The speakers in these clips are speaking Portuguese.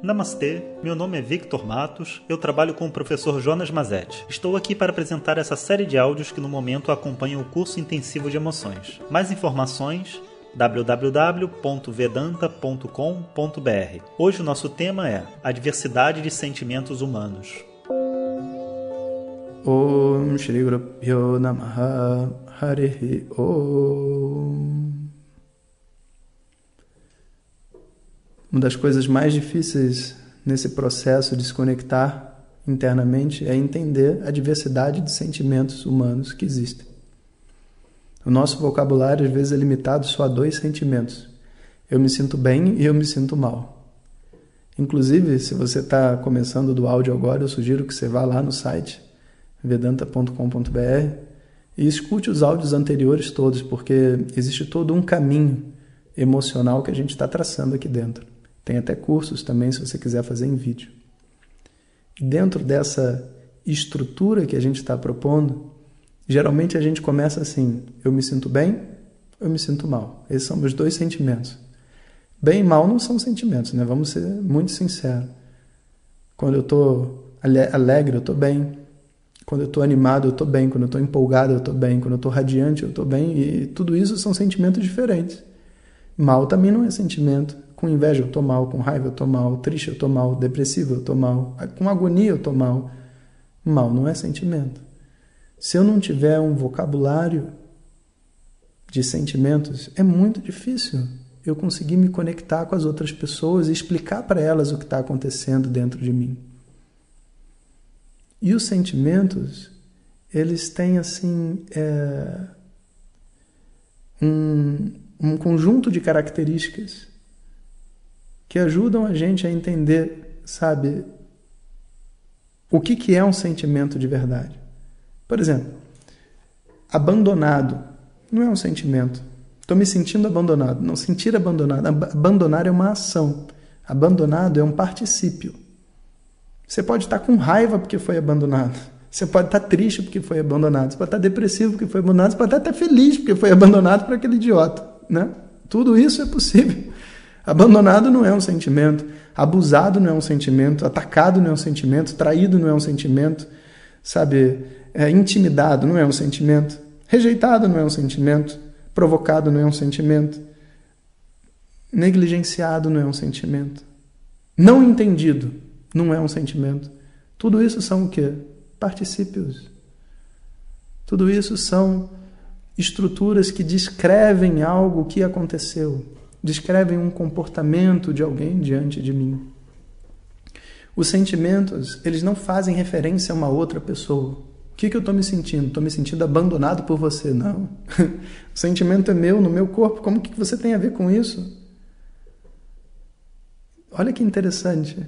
Namastê, meu nome é Victor Matos, eu trabalho com o professor Jonas Mazetti. Estou aqui para apresentar essa série de áudios que no momento acompanham o curso intensivo de emoções. Mais informações www.vedanta.com.br. Hoje o nosso tema é a diversidade de sentimentos humanos. Om Shri Guru Namaha Harihi Om Uma das coisas mais difíceis nesse processo de se conectar internamente é entender a diversidade de sentimentos humanos que existem. O nosso vocabulário às vezes é limitado só a dois sentimentos: eu me sinto bem e eu me sinto mal. Inclusive, se você está começando do áudio agora, eu sugiro que você vá lá no site vedanta.com.br e escute os áudios anteriores todos, porque existe todo um caminho emocional que a gente está traçando aqui dentro. Tem até cursos também, se você quiser fazer em vídeo. Dentro dessa estrutura que a gente está propondo, geralmente a gente começa assim: eu me sinto bem, eu me sinto mal. Esses são os dois sentimentos. Bem e mal não são sentimentos, né? Vamos ser muito sinceros. Quando eu estou alegre, eu estou bem. Quando eu estou animado, eu estou bem. Quando eu estou empolgado, eu estou bem. Quando eu estou radiante, eu estou bem. E tudo isso são sentimentos diferentes. Mal também não é sentimento. Com inveja eu tô mal, com raiva eu tô mal, triste eu tô mal, depressivo eu tô mal, com agonia eu tô mal. Mal não é sentimento. Se eu não tiver um vocabulário de sentimentos, é muito difícil eu conseguir me conectar com as outras pessoas e explicar para elas o que está acontecendo dentro de mim. E os sentimentos, eles têm assim é, um, um conjunto de características que ajudam a gente a entender, sabe, o que, que é um sentimento de verdade. Por exemplo, abandonado não é um sentimento. Estou me sentindo abandonado. Não sentir abandonado. Abandonar é uma ação. Abandonado é um particípio. Você pode estar com raiva porque foi abandonado. Você pode estar triste porque foi abandonado. Você pode estar depressivo porque foi abandonado. Você pode estar até feliz porque foi abandonado por aquele idiota. Né? Tudo isso é possível. Abandonado não é um sentimento, abusado não é um sentimento, atacado não é um sentimento, traído não é um sentimento, sabe? É, intimidado não é um sentimento, rejeitado não é um sentimento, provocado não é um sentimento, negligenciado não é um sentimento, não entendido não é um sentimento. Tudo isso são o quê? Particípios. Tudo isso são estruturas que descrevem algo que aconteceu descrevem um comportamento de alguém diante de mim. Os sentimentos, eles não fazem referência a uma outra pessoa. O que, que eu estou me sentindo? Estou me sentindo abandonado por você? Não. o sentimento é meu, no meu corpo. Como que você tem a ver com isso? Olha que interessante.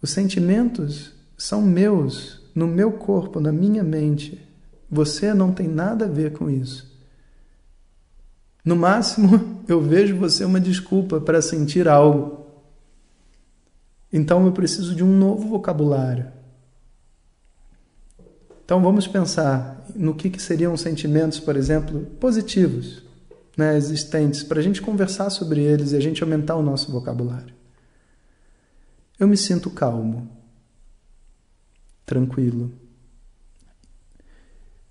Os sentimentos são meus, no meu corpo, na minha mente. Você não tem nada a ver com isso. No máximo, eu vejo você uma desculpa para sentir algo. Então eu preciso de um novo vocabulário. Então vamos pensar no que, que seriam sentimentos, por exemplo, positivos, né, existentes, para a gente conversar sobre eles e a gente aumentar o nosso vocabulário. Eu me sinto calmo, tranquilo.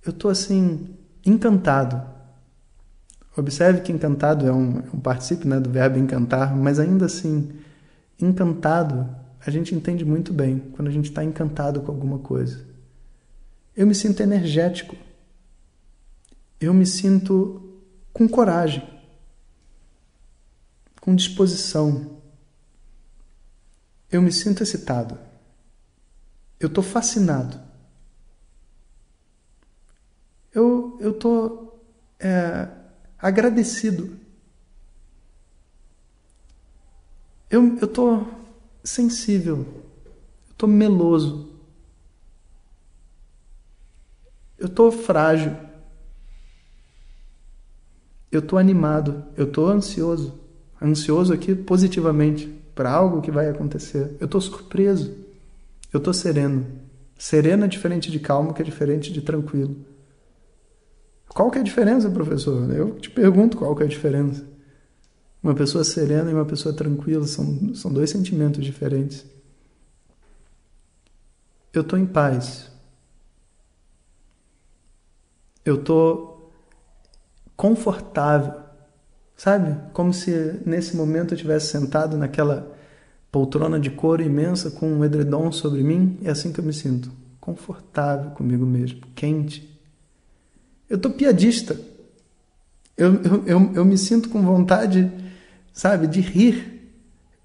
Eu estou assim, encantado Observe que encantado é um, é um né, do verbo encantar, mas ainda assim, encantado a gente entende muito bem quando a gente está encantado com alguma coisa. Eu me sinto energético. Eu me sinto com coragem, com disposição. Eu me sinto excitado. Eu estou fascinado. Eu estou. É, agradecido. Eu estou sensível, eu estou meloso, eu estou frágil, eu estou animado, eu estou ansioso. Ansioso aqui positivamente para algo que vai acontecer. Eu estou surpreso, eu estou sereno. Sereno é diferente de calmo, que é diferente de tranquilo. Qual que é a diferença, professor? Eu te pergunto qual que é a diferença. Uma pessoa serena e uma pessoa tranquila são, são dois sentimentos diferentes. Eu estou em paz. Eu estou confortável. Sabe? Como se nesse momento eu tivesse sentado naquela poltrona de couro imensa com um edredom sobre mim. É assim que eu me sinto. Confortável comigo mesmo. Quente. Eu estou piadista. Eu, eu, eu, eu me sinto com vontade, sabe, de rir.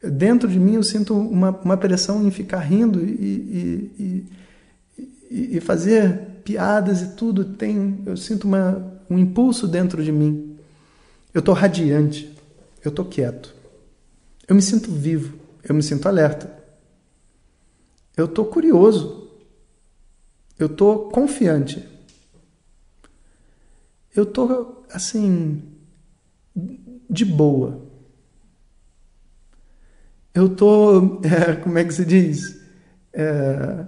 Dentro de mim eu sinto uma, uma pressão em ficar rindo e, e, e, e fazer piadas e tudo. Tem, eu sinto uma, um impulso dentro de mim. Eu estou radiante. Eu estou quieto. Eu me sinto vivo. Eu me sinto alerta. Eu estou curioso. Eu estou confiante. Eu estou, assim, de boa. Eu estou, é, como é que se diz? É,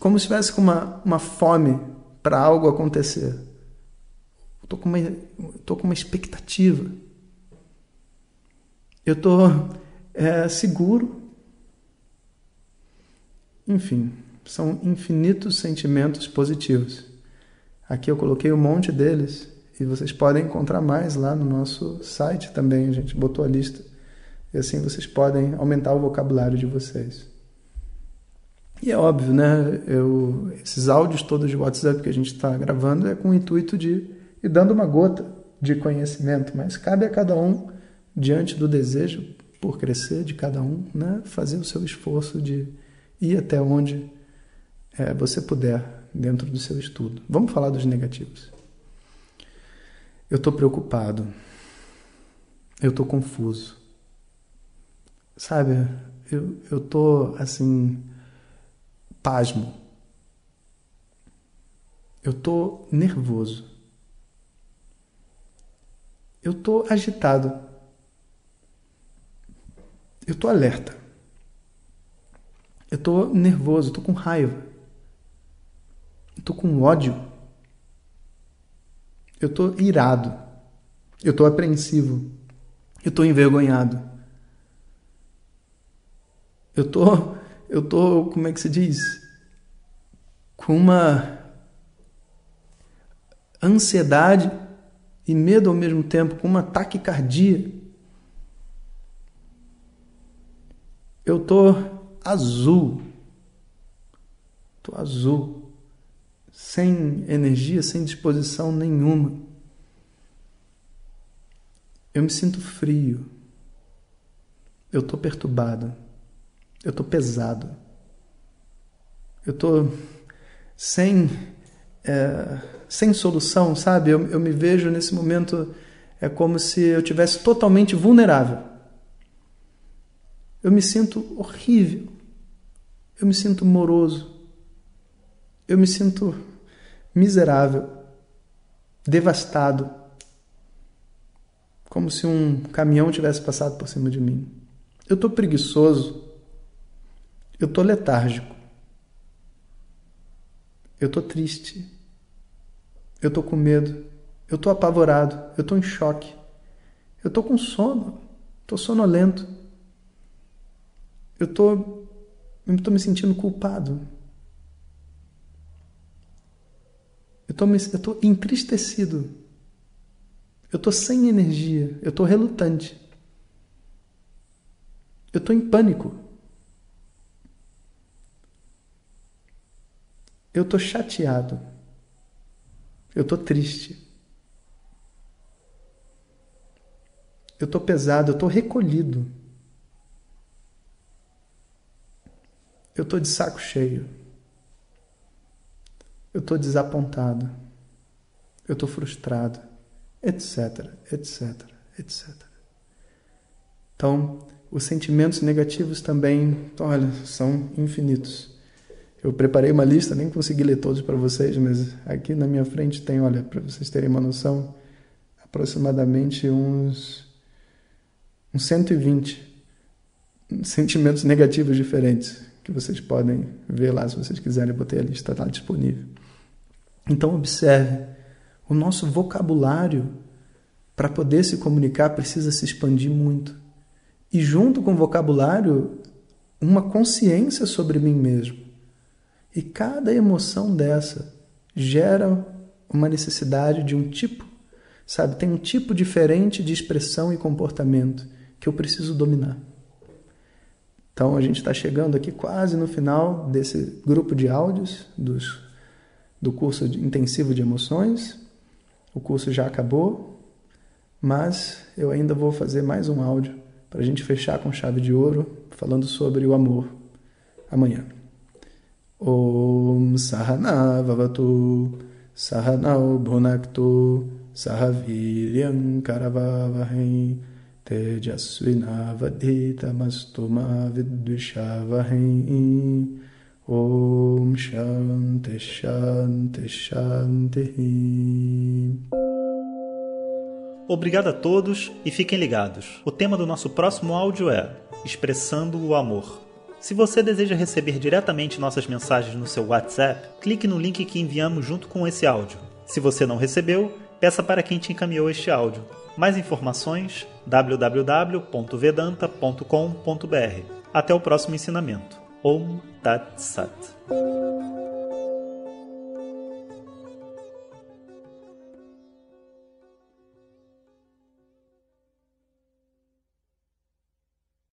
como se estivesse com uma, uma fome para algo acontecer. Estou com, uma, tô com uma expectativa. Eu estou é, seguro. Enfim, são infinitos sentimentos positivos. Aqui eu coloquei um monte deles e vocês podem encontrar mais lá no nosso site também. A gente botou a lista. E assim vocês podem aumentar o vocabulário de vocês. E é óbvio, né? Eu, esses áudios todos de WhatsApp que a gente está gravando é com o intuito de ir dando uma gota de conhecimento, mas cabe a cada um, diante do desejo por crescer de cada um, né? fazer o seu esforço de ir até onde é, você puder dentro do seu estudo. Vamos falar dos negativos. Eu estou preocupado. Eu estou confuso. Sabe, eu estou assim, pasmo. Eu estou nervoso. Eu estou agitado. Eu estou alerta. Eu estou nervoso, estou com raiva. Eu tô com ódio. Eu tô irado. Eu tô apreensivo. Eu tô envergonhado. Eu tô, eu tô, como é que se diz? Com uma ansiedade e medo ao mesmo tempo, com uma taquicardia. Eu tô azul. Tô azul sem energia, sem disposição nenhuma. Eu me sinto frio. Eu estou perturbado. Eu estou pesado. Eu estou sem, é, sem solução, sabe? Eu, eu me vejo nesse momento, é como se eu tivesse totalmente vulnerável. Eu me sinto horrível. Eu me sinto moroso. Eu me sinto miserável, devastado, como se um caminhão tivesse passado por cima de mim. Eu estou preguiçoso, eu estou letárgico, eu estou triste, eu estou com medo, eu estou apavorado, eu estou em choque, eu estou com sono, estou sonolento, eu estou me sentindo culpado, Eu estou entristecido. Eu estou sem energia. Eu estou relutante. Eu estou em pânico. Eu estou chateado. Eu estou triste. Eu estou pesado. Eu estou recolhido. Eu estou de saco cheio. Eu estou desapontado. Eu estou frustrado, etc, etc, etc. Então, os sentimentos negativos também, olha, são infinitos. Eu preparei uma lista, nem consegui ler todos para vocês, mas aqui na minha frente tem, olha, para vocês terem uma noção, aproximadamente uns, uns 120 sentimentos negativos diferentes que vocês podem ver lá se vocês quiserem. Eu botei a lista lá disponível. Então, observe: o nosso vocabulário para poder se comunicar precisa se expandir muito. E junto com o vocabulário, uma consciência sobre mim mesmo. E cada emoção dessa gera uma necessidade de um tipo, sabe? Tem um tipo diferente de expressão e comportamento que eu preciso dominar. Então a gente está chegando aqui quase no final desse grupo de áudios dos, do curso intensivo de emoções. O curso já acabou, mas eu ainda vou fazer mais um áudio para a gente fechar com chave de ouro falando sobre o amor amanhã. Om Sahana Vavatu Sahanau Bhunaktu Sahaviryam Karavavahem Tejasvinavadhitamastu Mavidvishavahem Om Shanti Shanti Shanti. Obrigado a todos e fiquem ligados. O tema do nosso próximo áudio é Expressando o Amor. Se você deseja receber diretamente nossas mensagens no seu WhatsApp, clique no link que enviamos junto com esse áudio. Se você não recebeu, peça para quem te encaminhou este áudio. Mais informações: www.vedanta.com.br. Até o próximo ensinamento. Om Tat Sat.